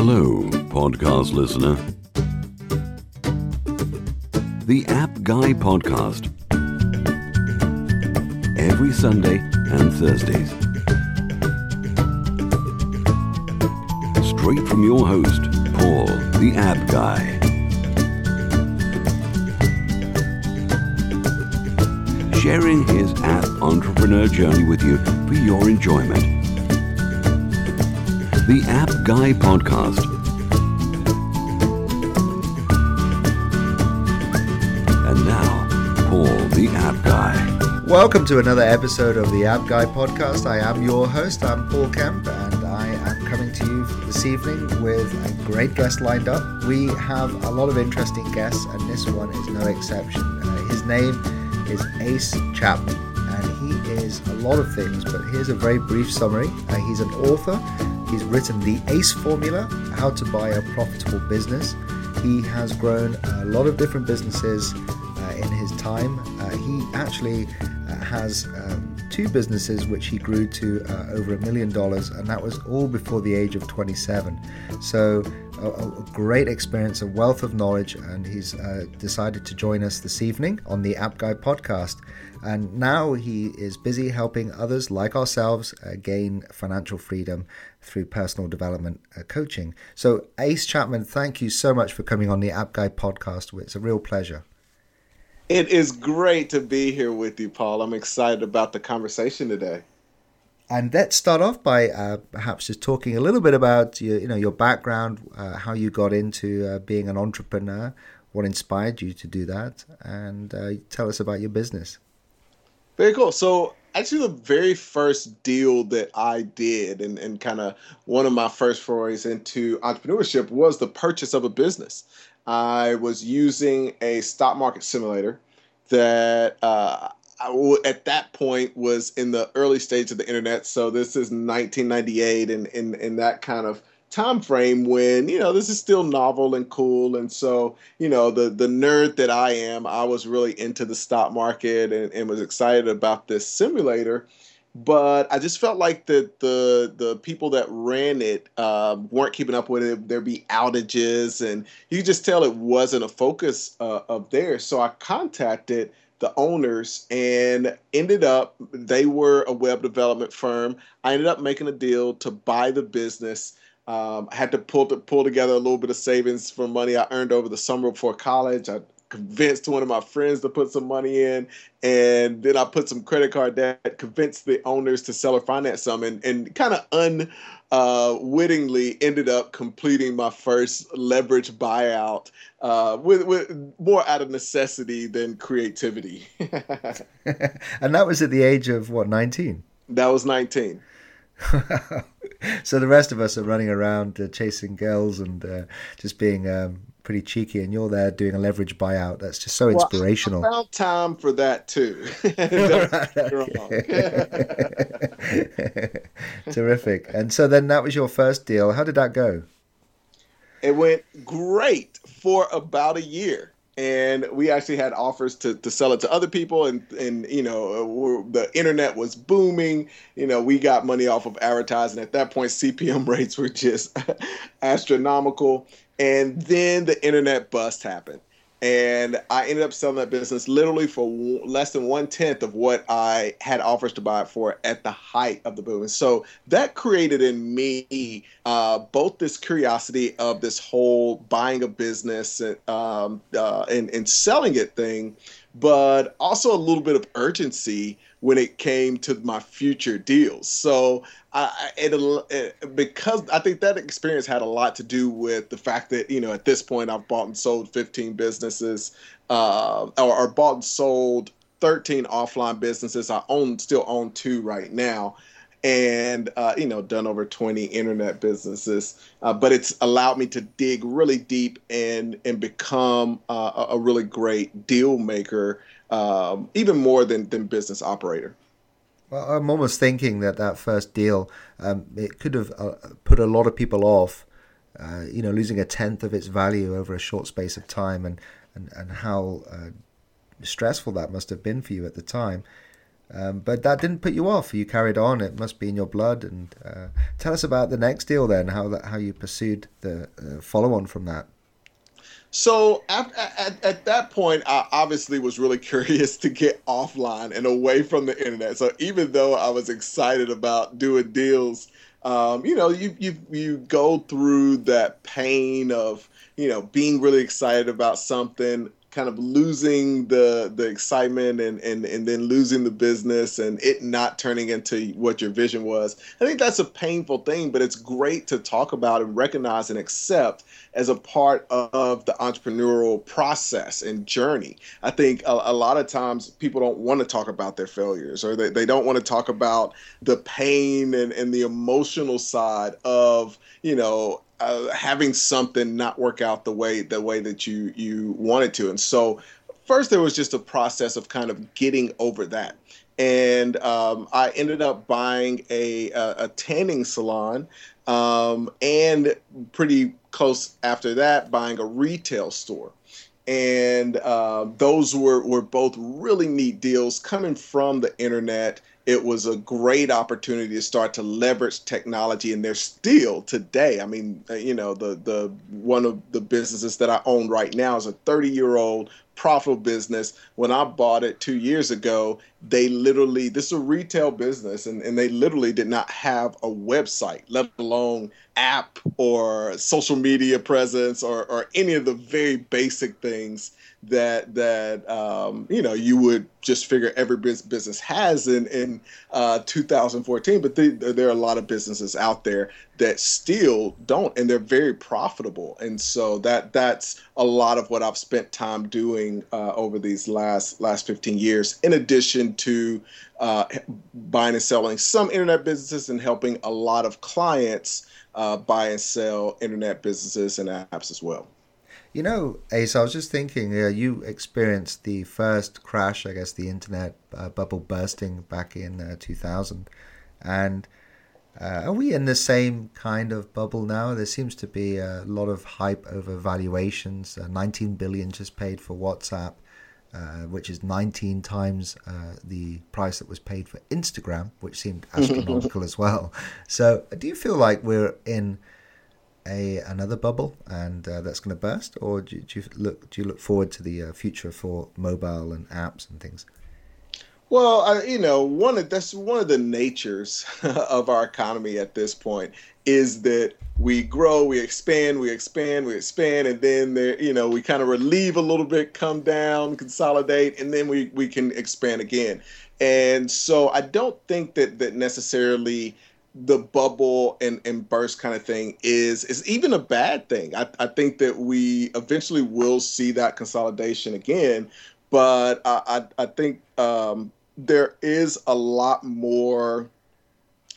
Hello, podcast listener. The App Guy Podcast. Every Sunday and Thursdays. Straight from your host, Paul, the App Guy. Sharing his app entrepreneur journey with you for your enjoyment. The App Guy Podcast. And now, Paul, the App Guy. Welcome to another episode of the App Guy podcast. I am your host, I'm Paul Kemp, and I am coming to you this evening with a great guest lined up. We have a lot of interesting guests, and this one is no exception. Uh, his name is Ace Chapman, and he is a lot of things, but here's a very brief summary. Uh, he's an author, he's written The Ace Formula How to Buy a Profitable Business. He has grown a lot of different businesses uh, in his time. Uh, he actually uh, has um, two businesses which he grew to uh, over a million dollars, and that was all before the age of 27. So, a, a great experience, a wealth of knowledge, and he's uh, decided to join us this evening on the App Guy podcast. And now he is busy helping others like ourselves uh, gain financial freedom through personal development uh, coaching. So, Ace Chapman, thank you so much for coming on the App Guy podcast. It's a real pleasure. It is great to be here with you, Paul. I'm excited about the conversation today. And let's start off by uh, perhaps just talking a little bit about your, you know, your background, uh, how you got into uh, being an entrepreneur, what inspired you to do that, and uh, tell us about your business. Very cool. So, actually, the very first deal that I did, and, and kind of one of my first forays into entrepreneurship, was the purchase of a business. I was using a stock market simulator that uh, at that point was in the early stage of the internet. So this is 1998, and in, in that kind of time frame when you know this is still novel and cool and so you know the the nerd that i am i was really into the stock market and, and was excited about this simulator but I just felt like the the the people that ran it uh, weren't keeping up with it. There'd be outages, and you just tell it wasn't a focus uh, of theirs. So I contacted the owners and ended up they were a web development firm. I ended up making a deal to buy the business. Um, I had to pull to, pull together a little bit of savings from money I earned over the summer before college. I convinced one of my friends to put some money in and then i put some credit card debt convinced the owners to sell or finance some and, and kind of unwittingly uh, ended up completing my first leverage buyout uh, with, with more out of necessity than creativity. And that was at the age of what 19 that was 19 so the rest of us are running around uh, chasing girls and uh, just being um, pretty cheeky, and you're there doing a leverage buyout. That's just so inspirational. Well, I found time for that too. Terrific. And so then that was your first deal. How did that go? It went great for about a year and we actually had offers to, to sell it to other people and and you know uh, the internet was booming. You know we got money off of advertising. At that point cpm rates were just astronomical. And then the internet bust happened. And I ended up selling that business literally for less than one tenth of what I had offers to buy it for at the height of the boom. And so that created in me uh, both this curiosity of this whole buying a business and, um, uh, and, and selling it thing, but also a little bit of urgency when it came to my future deals. So I, it, it, because I think that experience had a lot to do with the fact that you know at this point I've bought and sold 15 businesses, uh, or, or bought and sold 13 offline businesses. I own still own two right now, and uh, you know done over 20 internet businesses. Uh, but it's allowed me to dig really deep and and become uh, a really great deal maker, um, even more than than business operator. Well, I'm almost thinking that that first deal, um, it could have uh, put a lot of people off. Uh, you know, losing a tenth of its value over a short space of time, and and and how uh, stressful that must have been for you at the time. Um, but that didn't put you off. You carried on. It must be in your blood. And uh, tell us about the next deal then. How that how you pursued the uh, follow on from that. So at, at, at, that point, I obviously was really curious to get offline and away from the internet. So even though I was excited about doing deals, um, you know, you you you go through that pain of you know being really excited about something kind of losing the the excitement and, and and then losing the business and it not turning into what your vision was. I think that's a painful thing, but it's great to talk about and recognize and accept as a part of the entrepreneurial process and journey. I think a, a lot of times people don't want to talk about their failures or they, they don't want to talk about the pain and, and the emotional side of, you know, uh, having something not work out the way the way that you you wanted to. And so first there was just a process of kind of getting over that. And um, I ended up buying a, a, a tanning salon um, and pretty close after that buying a retail store and uh, those were, were both really neat deals coming from the internet it was a great opportunity to start to leverage technology and they're still today. I mean uh, you know the the one of the businesses that i own right now is a 30 year old profitable business. When i bought it two years ago they literally this is a retail business and, and they literally did not have a website let alone app or social media presence or, or any of the very basic things that that um, you know you would just figure every business has in in uh, 2014. But there are a lot of businesses out there that still don't, and they're very profitable. And so that that's a lot of what I've spent time doing uh, over these last last 15 years. In addition to uh, buying and selling some internet businesses and helping a lot of clients uh, buy and sell internet businesses and apps as well. You know, Ace, I was just thinking, uh, you experienced the first crash, I guess, the internet uh, bubble bursting back in uh, 2000. And uh, are we in the same kind of bubble now? There seems to be a lot of hype over valuations. Uh, 19 billion just paid for WhatsApp, uh, which is 19 times the price that was paid for Instagram, which seemed astronomical as well. So, do you feel like we're in a another bubble and uh, that's going to burst, or do, do, you look do you look forward to the uh, future for mobile and apps and things? Well, uh, you know, one of that's one of the natures of our economy at this point is that we grow, we expand, we expand, we expand, and then there, you know, we kind of relieve a little bit, come down, consolidate, and then we we can expand again. And so I don't think that that necessarily the bubble and, and burst kind of thing is is even a bad thing. I, I think that we eventually will see that consolidation again, but I, I, I think um, there is a lot more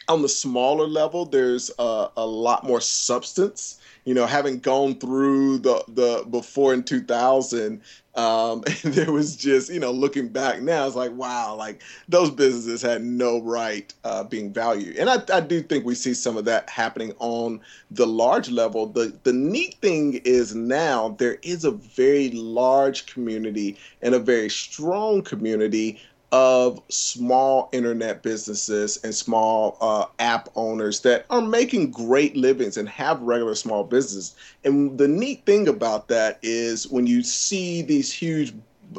on the smaller level. There's a, a lot more substance you know, having gone through the the before in 2000, um, there was just you know looking back now, it's like wow, like those businesses had no right uh, being valued, and I, I do think we see some of that happening on the large level. The the neat thing is now there is a very large community and a very strong community of small internet businesses and small uh, app owners that are making great livings and have regular small businesses. And the neat thing about that is when you see these huge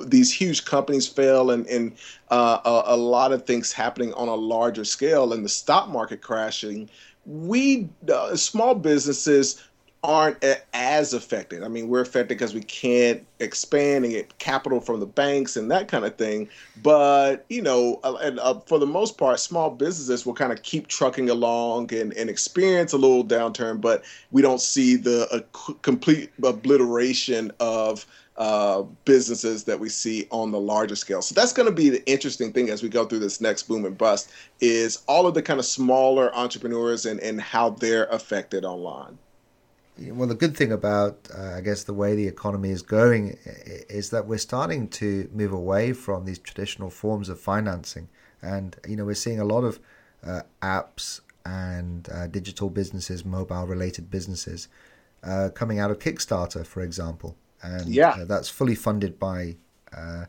these huge companies fail and, and uh, a, a, lot of things happening on a larger scale and the stock market crashing we uh, small businesses aren't as affected. I mean, we're affected because we can't expand and get capital from the banks and that kind of thing. But you know, and, uh, for the most part, small businesses will kind of keep trucking along and, and experience a little downturn, but we don't see the uh, complete obliteration of uh, businesses that we see on the larger scale. So that's going to be the interesting thing as we go through this next boom and bust is all of the kind of smaller entrepreneurs and, and how they're affected online well, the good thing about, uh, I guess, the way the economy is going is that we're starting to move away from these traditional forms of financing. And, you know, we're seeing a lot of uh, apps and uh, digital businesses, mobile related businesses uh, coming out of Kickstarter, for example. And yeah. Uh, that's fully funded by uh,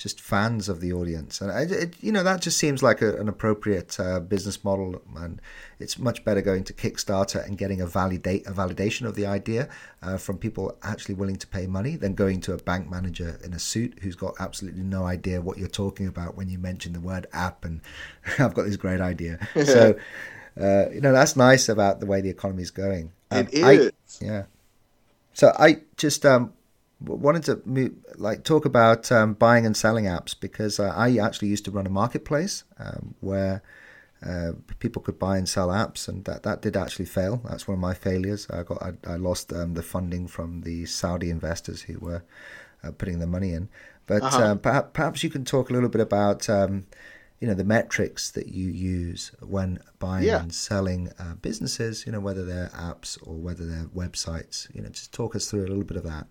just fans of the audience. And it, it, you know that just seems like a, an appropriate uh, business model, and it's much better going to Kickstarter and getting a validate a validation of the idea uh, from people actually willing to pay money than going to a bank manager in a suit who's got absolutely no idea what you're talking about when you mention the word app. And I've got this great idea, so. Uh, you know that's nice about the way the economy is going. Um, it is. I, yeah. So I just um, wanted to move, like talk about um, buying and selling apps because uh, I actually used to run a marketplace um, where uh, people could buy and sell apps, and that, that did actually fail. That's one of my failures. I got I, I lost um, the funding from the Saudi investors who were uh, putting the money in. But uh-huh. Um, perhaps, perhaps you can talk a little bit about um, you know the metrics that you use when buying yeah. and selling uh, businesses. You know whether they're apps or whether they're websites. You know, just talk us through a little bit of that.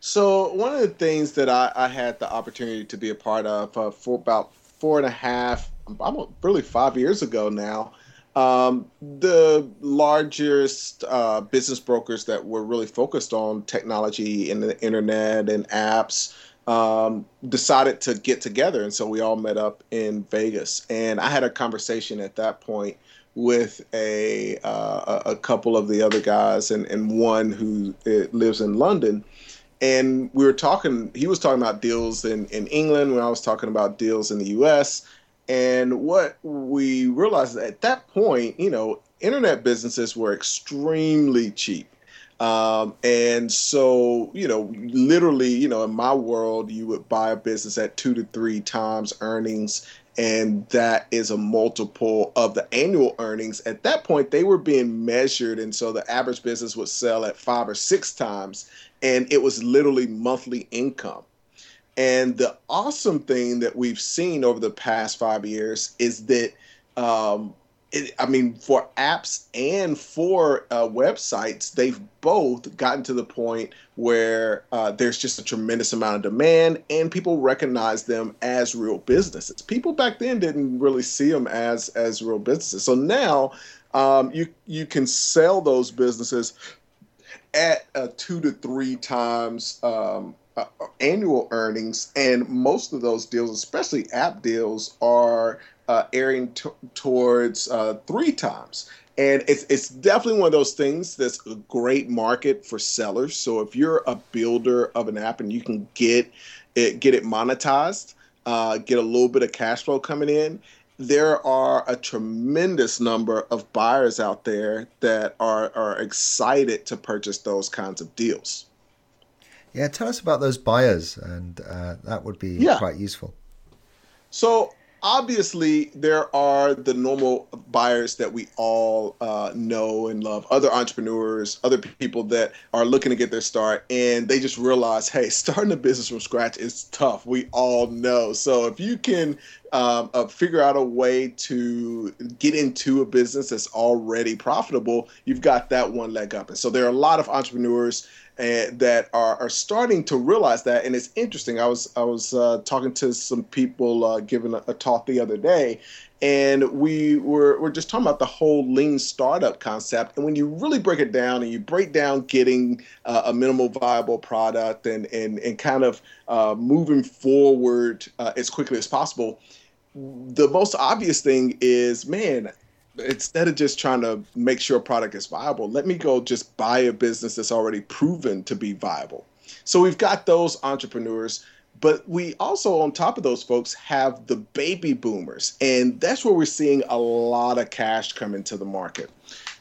So one of the things that I, I had the opportunity to be a part of uh, for about four and a half, almost really five years ago now, um, the largest uh, business brokers that were really focused on technology and the internet and apps um, decided to get together, and so we all met up in Vegas. And I had a conversation at that point with a uh, a couple of the other guys, and, and one who uh, lives in London and we were talking he was talking about deals in, in england when i was talking about deals in the us and what we realized at that point you know internet businesses were extremely cheap. Um, and so you know literally you know in my world you would buy a business at two to three times earnings and that is a multiple of the annual earnings. At that point, they were being measured, and so the average business would sell at five or six times and it was literally monthly income. And the awesome thing that we've seen over the past five years is that, um, it, I mean, for apps and for uh, websites, they've both gotten to the point where uh, there's just a tremendous amount of demand and people recognize them as real businesses. People back then didn't really see them as as real businesses. So now um, you you can sell those businesses at a two to three times um, uh, annual earnings, and most of those deals, especially app deals, are uh, erring t- towards uh, three times. And it's it's definitely one of those things that's a great market for sellers. So if you're a builder of an app and you can get it get it monetized, uh, get a little bit of cash flow coming in, there are a tremendous number of buyers out there that are, are excited to purchase those kinds of deals. Yeah, tell us about those buyers, and uh, that would be yeah. quite useful. So, obviously there are the normal buyers that we all uh, know and love other entrepreneurs other people that are looking to get their start and they just realize hey starting a business from scratch is tough. We all know. So if you can um, uh, figure out a way to get into a business that's already profitable you've got that one leg up. And so there are a lot of entrepreneurs and that are, are starting to realize that. And it's interesting. I was I was uh, talking to some people uh, giving a, a, talk the other day, and we were we're just talking about the whole lean startup concept. And when you really break it down and you break down getting uh, a minimal viable product and and and kind of uh, moving forward uh, as quickly as possible. The most obvious thing is, man, instead of just trying to make sure a product is viable, let me go just buy a business that's already proven to be viable. So we've got those entrepreneurs, but we also, on top of those folks, have the baby boomers. And that's where we're seeing a lot of cash come into the market.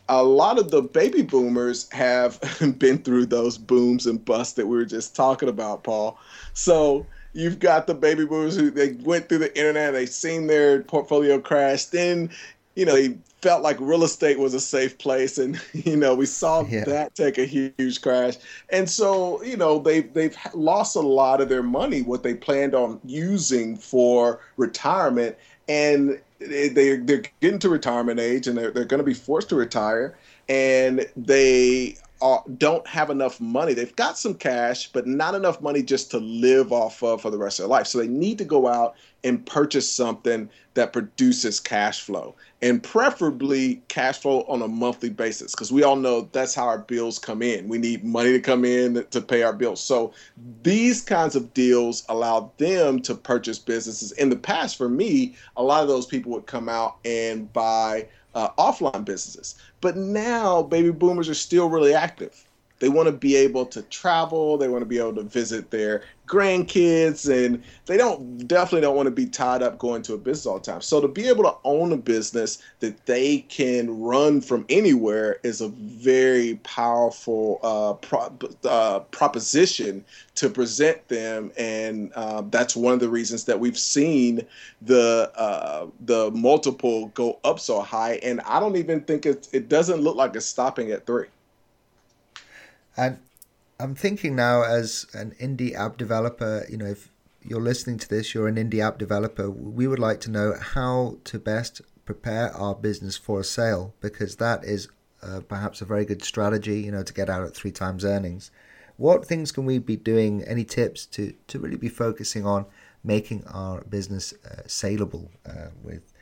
A lot of the baby boomers have been through those booms and busts that we were just talking about, Paul. So you've got the baby boomers who they went through the internet, they seen their portfolio crash, then you know, he felt like real estate was a safe place, and you know, we saw yeah. that take a huge crash. And so, you know, they've they've lost a lot of their money, what they planned on using for retirement, and they they're getting to retirement age, and they're they're going to be forced to retire, and they are, don't have enough money. They've got some cash, but not enough money just to live off of for the rest of their life. So they need to go out and purchase something that produces cash flow and preferably cash flow on a monthly basis because we all know that's how our bills come in. We need money to come in to pay our bills. So these kinds of deals allow them to purchase businesses. In the past, for me, a lot of those people would come out and buy uh, offline businesses. But now baby boomers are still really active. They want to be able to travel. They want to be able to visit their grandkids, and they don't definitely don't want to be tied up going to a business all the time. So to be able to own a business that they can run from anywhere is a very powerful uh, pro- uh, proposition to present them, and uh, that's one of the reasons that we've seen the uh, the multiple go up so high. And I don't even think it it doesn't look like it's stopping at three. And I'm thinking now as an indie app developer, you know, if you're listening to this, you're an indie app developer, we would like to know how to best prepare our business for a sale because that is uh, perhaps a very good strategy, you know, to get out at three times earnings. What things can we be doing? Any tips to, to really be focusing on making our business uh, saleable uh, with,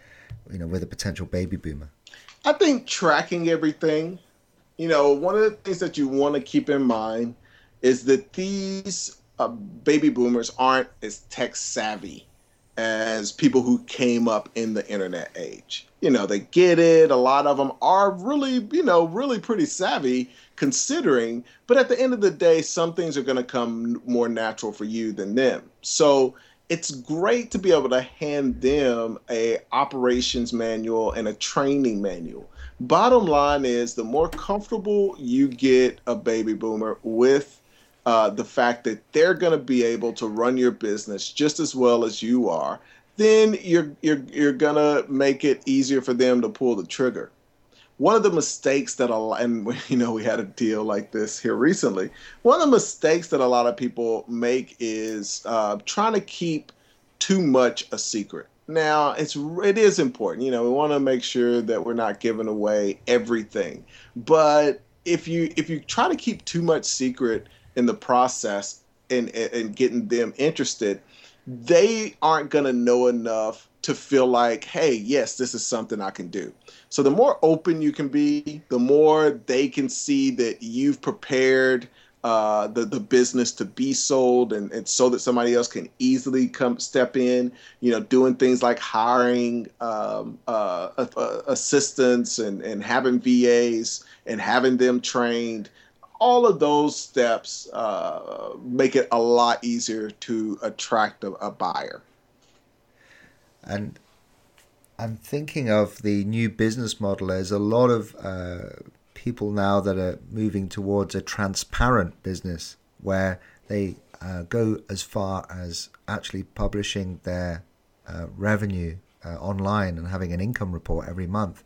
you know, with a potential baby boomer? I think tracking everything you know, one of the things that you want to keep in mind is that these uh, baby boomers aren't as tech savvy as people who came up in the internet age. You know, they get it. A lot of them are really, you know, really pretty savvy considering, but at the end of the day, some things are going to come more natural for you than them. So, it's great to be able to hand them a operations manual and a training manual bottom line is the more comfortable you get a baby boomer with uh, the fact that they're going to be able to run your business just as well as you are, then you're you're you're going to make it easier for them to pull the trigger. One of the mistakes that a lot, and you know we had a deal like this here recently. One of the mistakes that a lot of people make is uh, trying to keep too much a secret. Now it's it is important. You know, we want to make sure that we're not giving away everything. But if you if you try to keep too much secret in the process and and getting them interested, they aren't going to know enough to feel like, hey, yes, this is something I can do. So the more open you can be, the more they can see that you've prepared uh, the the business to be sold and, and so that somebody else can easily come step in. You know, doing things like hiring um, uh, uh, assistants and and having VAs and having them trained. All of those steps uh, make it a lot easier to attract a, a buyer. And I'm thinking of the new business model. as a lot of uh, people now that are moving towards a transparent business where they uh, go as far as actually publishing their uh, revenue uh, online and having an income report every month.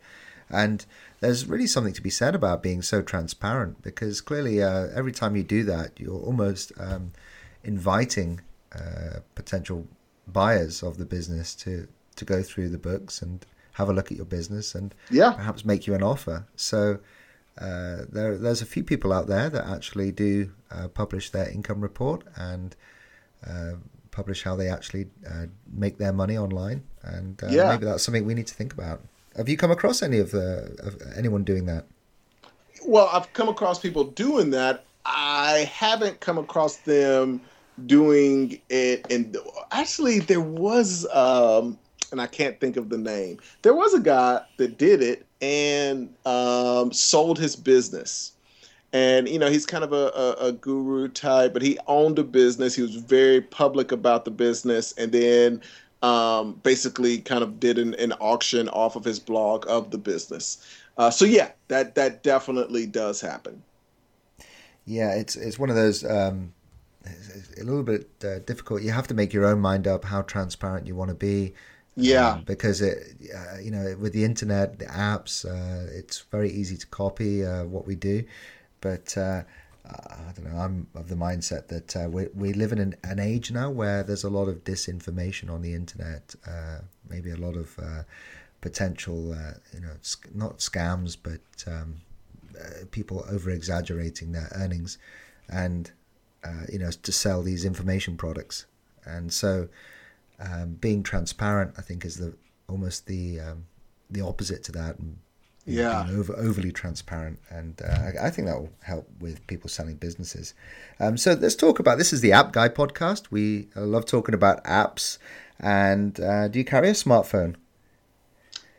And there's really something to be said about being so transparent because clearly, uh, every time you do that, you're almost um, inviting uh, potential buyers of the business to, to go through the books and have a look at your business and yeah. perhaps make you an offer. So uh, there, there's a few people out there that actually do uh, publish their income report and uh, publish how they actually uh, make their money online, and uh, yeah. maybe that's something we need to think about. Have you come across any of, the, of anyone doing that? Well, I've come across people doing that. I haven't come across them doing it. And actually, there was, um, and I can't think of the name. There was a guy that did it, and um, sold his business. And you know he's kind of a, a, a, guru type, but he owned a business. He was very public about the business, and then um, basically kind of did an, an, auction off of his blog of the business. Uh, so yeah, that that definitely does happen. Yeah, it's it's one of those um, a little bit uh, difficult. You have to make your own mind up how transparent you want to be. Yeah, um, because it, uh, you know, with the internet, the apps, uh, it's very easy to copy uh, what we do. But uh, I don't know. I'm of the mindset that uh, we we live in an, an, age now where there's a lot of disinformation on the internet. Uh, maybe a lot of potential, you know, not scams, but um, uh, people over exaggerating their earnings, and uh, you know to sell these information products. And so, um, being transparent, I think, is the almost the um, the opposite to that. And, yeah, over, overly transparent, and uh, I, I, think that will help with people selling businesses. Um, so let's talk about this. Is the App Guy podcast? We love talking about apps. And uh, do you carry a smartphone?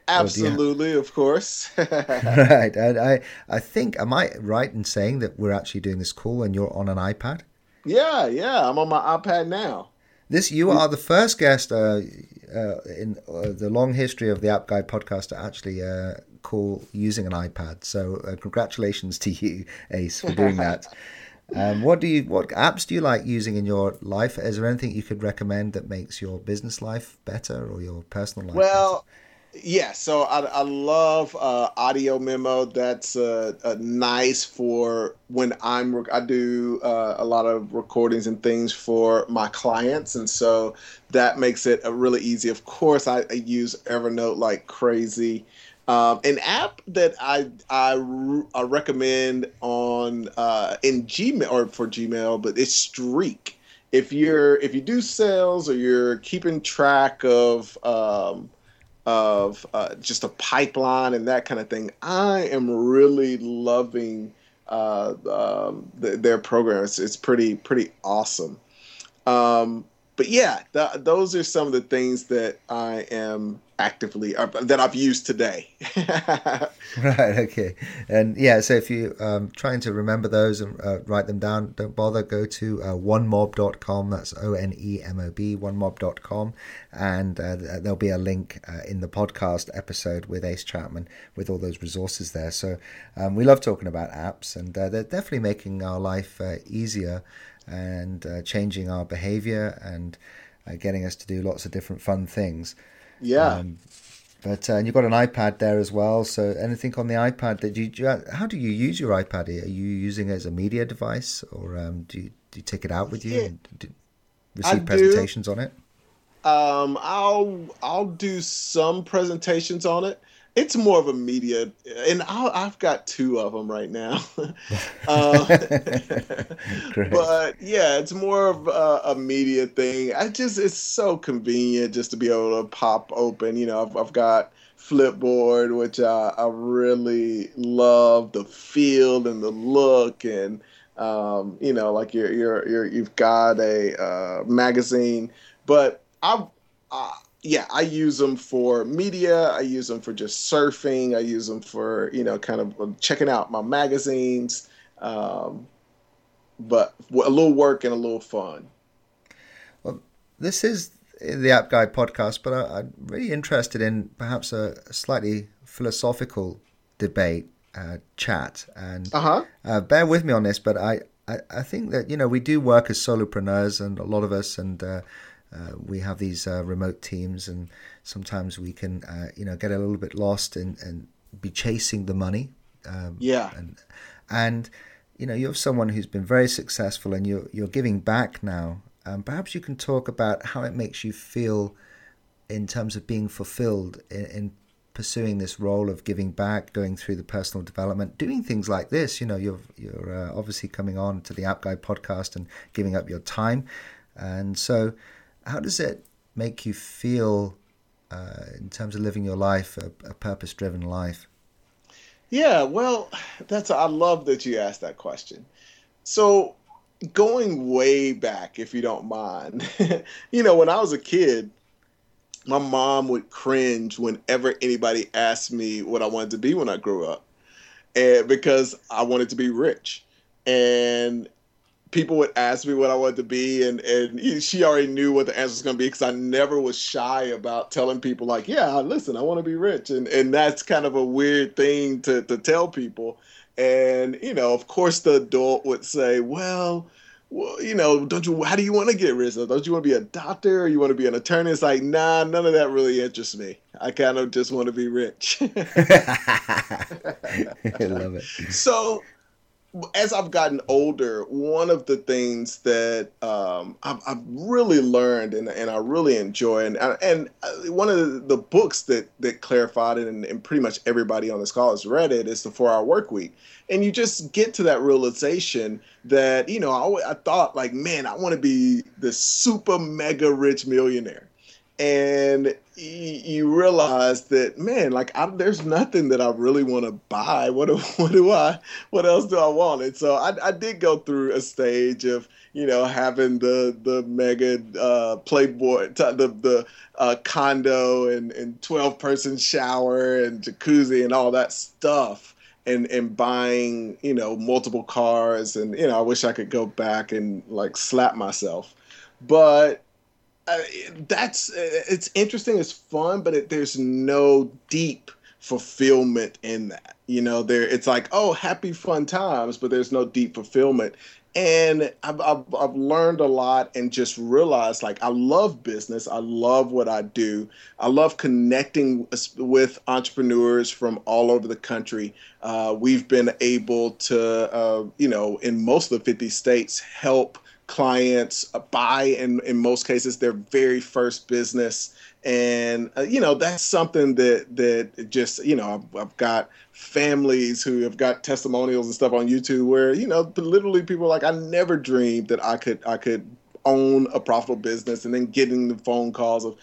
Absolutely, of course. right. And I, I think, am I right in saying that we're actually doing this call and you're on an iPad? Yeah, yeah. I'm on my iPad now. This you are the first guest uh, uh, in uh, the long history of the App Guy podcast to actually uh, call using an iPad. So uh, congratulations to you, Ace, for doing that. Um, what do you what apps do you like using in your life? Is there anything you could recommend that makes your business life better or your personal life? Well, better? Yeah. So I, I love uh, audio memo. That's uh, uh, nice for when I'm I do uh, a lot of recordings and things for my clients, and so that makes it really easy. Of course, I, I use Evernote like crazy. Um, an app that I, I, I recommend on uh, in Gmail or for Gmail, but it's Streak. If you're if you do sales or you're keeping track of um, of uh, just a pipeline and that kind of thing, I am really loving uh, um, the, their program. It's, it's pretty pretty awesome. Um, but yeah, th- those are some of the things that I am actively uh, that I've used today. right. Okay. And yeah, so if you um trying to remember those and uh, write them down, don't bother. Go to uh, onemob.com. That's O N E M O B. Onemob.com, and uh, there'll be a link uh, in the podcast episode with Ace Chapman with all those resources there. So um, we love talking about apps, and uh, they're definitely making our life uh, easier and changing our behavior and getting us to do lots of different fun things. Yeah. Um, but uh, you've got an iPad there as well. So anything on the iPad that you, how do you use your iPad? Are you using it as a media device, or um, do you do you take it out with you and do, receive I presentations do. on it? Um, I'll I'll do some presentations on it it's more of a media, and i have got two of them right now. uh, but yeah, it's more of a, a, media thing. I just it's so convenient just to be able to pop open. You know, I've, I've got Flipboard, which I, I really love the feel and the look, and um, you know, like you're you're, you're you've got a uh, magazine, but I. I yeah, I use them for media. I use them for just surfing. I use them for you know, kind of checking out my magazines. Um, but a little work and a little fun. Well, this is the App Guy podcast, but I, am really interested in perhaps a, a slightly philosophical debate, uh, chat, and uh-huh. uh, bear with me on this. But I, I, I, think that you know we do work as solopreneurs, and a lot of us, and uh, uh, we have these uh, remote teams, and sometimes we can, uh, you know, get a little bit lost and, and be chasing the money. Um, yeah. And, and, you know, you're someone who's been very successful and you're, you're giving back now. Um, perhaps you can talk about how it makes you feel in terms of being fulfilled in, in pursuing this role of giving back, going through the personal development, doing things like this. You know, you're you're uh, obviously coming on to the App Guy podcast and giving up your time, and so how does it make you feel uh, in terms of living your life, a, a purpose driven life? Yeah, well, that's I love that you asked that question. So, going way back, if you don't mind, you know, when I was a kid, my mom would cringe whenever anybody asked me what I wanted to be when I grew up, and because I wanted to be rich, and people would ask me what I wanted to be, and and she already knew what the answer was going to be because I never was shy about telling people like, yeah, listen, I want to be rich, and and that's kind of a weird thing to to tell people, and you know, of course, the adult would say, well. Well, you know, don't you? How do you want to get rich? Don't you want to be a doctor or you want to be an attorney? It's like, nah, none of that really interests me. I kind of just want to be rich. I love it. So as I've gotten older, one of the things that um, I've, I've, really learned and, and I really enjoy, and, and uh, one of the, books that, that clarified it, and, and, pretty much everybody on this call has read it, is The Four Hour Work Week. And you just get to that realization that, you know, I, I thought, like, man, I want to be the super mega rich millionaire and you realize that man like I, there's nothing that i really want to buy. What do, what do i what else do i want? And so I, I did go through a stage of you know having the the mega uh, playboy the the uh, condo and and 12 person shower and jacuzzi and all that stuff and and buying you know multiple cars. And you know i wish i could go back and like slap myself. But that's uh, it's interesting. It's fun, but it, there's no deep fulfillment in that. You know, there it's like oh, happy fun times, but there's no deep fulfillment. And I've, I've, I've learned a lot and just realized like I love business. I love what I do. I love connecting with entrepreneurs from all over the country. Uh, we've been able to, uh, you know, in most of the 50 states, help clients buy in in most cases their very first business. And uh, you know that's something that that just you know I've, I've, got families who have got testimonials and stuff on YouTube where you know literally people like I never dreamed that I could I could own a profitable business and then getting the phone calls of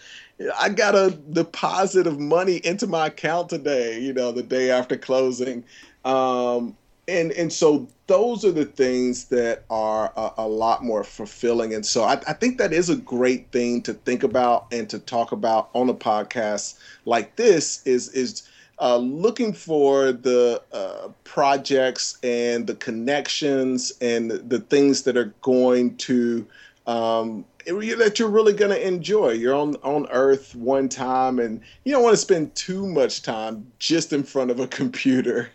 I got a deposit of money into my account today you know the day after closing. Um, and and so those are the things that are a, a lot more fulfilling. And so I, I, think that is a great thing to think about and to talk about on a podcast like this is is uh, looking for the uh, projects and the connections and the things that are going to um, that you're really going to enjoy. You're on on Earth one time, and you don't want to spend too much time just in front of a computer,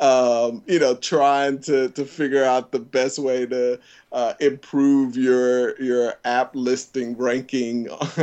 um, you know, trying to to figure out the best way to uh, improve your your app listing ranking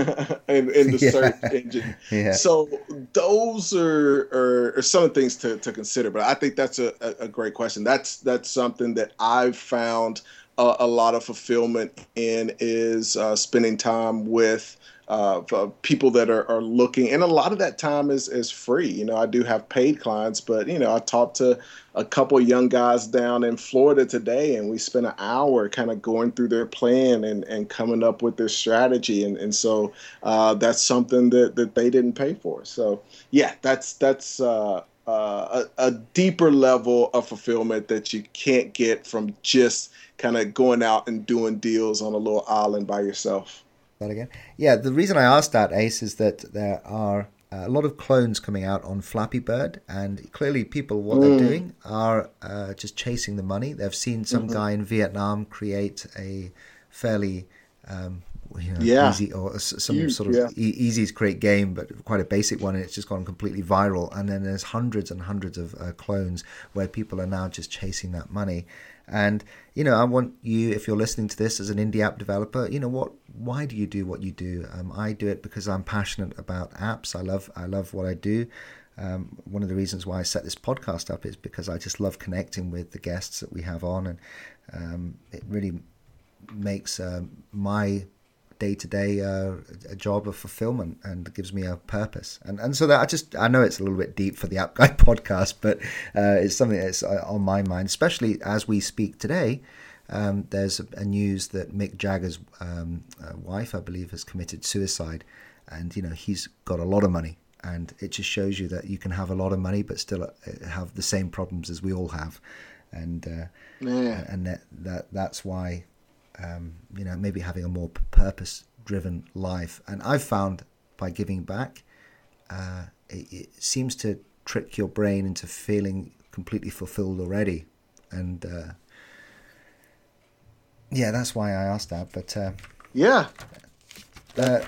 in, in the yeah. search engine. Yeah. So those are, are, are, some of the things to, to consider. But I think that's a, a great question. That's that's something that I've found a, a lot of fulfillment in is uh, spending time with uh, people that are, are looking, and a lot of that time is is free. You know, I do have paid clients, but you know, I talked to a couple young guys down in Florida today, and we spent an hour kind of going through their plan and, and coming up with their strategy, and and so uh, that's something that that they didn't pay for. So yeah, that's that's. Uh, uh, a, a deeper level of fulfillment that you can't get from just kind of going out and doing deals on a little island by yourself. That again? Yeah, the reason I asked that, Ace, is that there are a lot of clones coming out on Flappy Bird, and clearly people, what mm. they're doing are uh, just chasing the money. They've seen some mm-hmm. guy in Vietnam create a fairly um, you know, yeah. easy or some Huge, sort of yeah. e- easy to create game, but quite a basic one, and it's just gone completely viral. And then there's hundreds and hundreds of uh, clones where people are now just chasing that money. And you know, I want you, if you're listening to this as an indie app developer, you know what? Why do you do what you do? Um, I do it because I'm passionate about apps. I love, I love what I do. Um, one of the reasons why I set this podcast up is because I just love connecting with the guests that we have on, and um, it really makes uh, my day to day a job of fulfillment and gives me a purpose. And and so that I just I know it's a little bit deep for the App Guy podcast, but uh, it's something that's uh, on my mind, especially as we speak today. Um, there's a, a, news that Mick Jagger's um, uh, wife, I believe, has committed suicide, and you know he's got a lot of money, and it just shows you that you can have a lot of money but still uh, have the same problems as we all have, and uh, yeah. and that, that that's why um, you know, maybe having a more purpose-driven life. And I've found by giving back, uh, it, it, seems to trick your brain into feeling completely fulfilled already. And uh, yeah, that's why I asked that. But uh, yeah. Uh,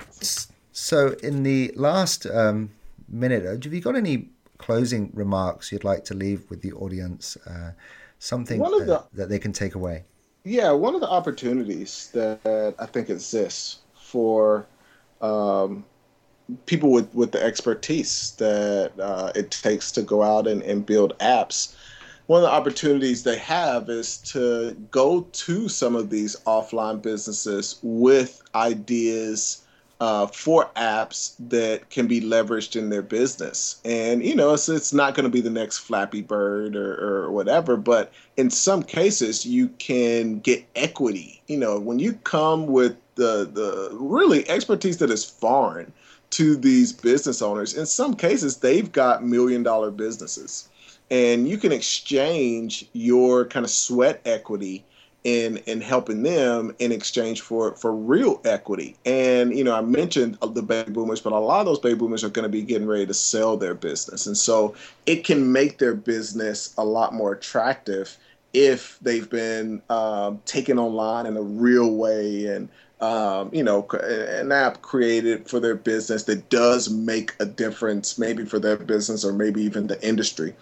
so, in the last um, minute, uh, have you got any closing remarks you'd like to leave with the audience? Uh, something the, that they can take away? Yeah, one of the opportunities that I think exists for um, people with, with the expertise that uh, it takes to go out and, and build apps one of the opportunities they have is to go to some of these offline businesses with ideas uh, for apps that can be leveraged in their business. And, you know, it's, it's not going to be the next Flappy Bird or, or whatever, but in some cases, you can get equity. You know, when you come with the, the really expertise that is foreign to these business owners, in some cases, they've got million dollar businesses. And you can exchange your kind of sweat equity in in helping them in exchange for for real equity. And you know, I mentioned uh, the baby boomers, but a lot of those baby boomers are going to be getting ready to sell their business, and so it can make their business a lot more attractive if they've been um, taken online in a real way and um, you know, an app created for their business that does make a difference, maybe for their business or maybe even the industry,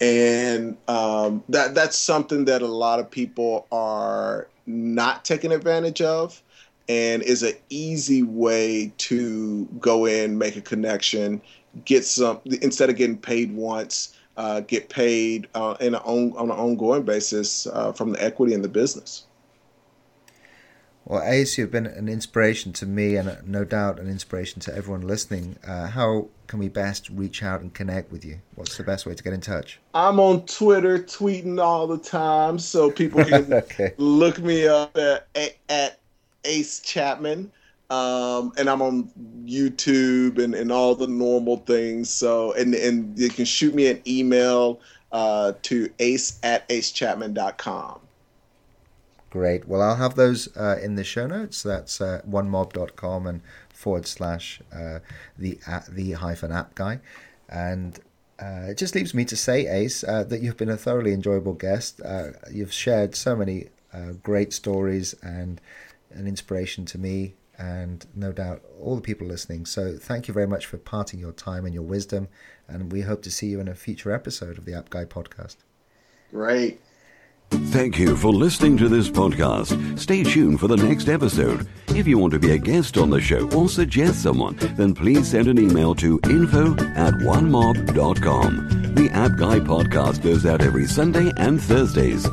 and um, that that's something that a lot of people are not taking advantage of, and is an easy way to go in, make a connection, get some instead of getting paid once. Uh, get paid uh, in on, on an ongoing basis uh, from the equity in the business. Well, Ace, you've been an inspiration to me and no doubt an inspiration to everyone listening. Uh, how can we best reach out and connect with you? What's the best way to get in touch? I'm on Twitter, tweeting all the time, so people can okay. look me up at, at Ace Chapman. Um, and I'm on YouTube and, and all the normal things. So, and, and you can shoot me an email uh, to ace at acechapman.com. Great. Well, I'll have those uh, in the show notes. That's uh, onemob.com and forward slash uh, the uh, the hyphen app guy. And uh, it just leaves me to say, Ace, uh, that you've been a thoroughly enjoyable guest. Uh, you've shared so many great stories and an inspiration to me, and no doubt all the people listening. So thank you very much for parting your time and your wisdom. And we hope to see you in a future episode of the App Guy podcast. Great. Thank you for listening to this podcast. Stay tuned for the next episode. If you want to be a guest on the show or suggest someone, then please send an email to info at onemob.com. The App Guy podcast goes out every Sunday and Thursdays.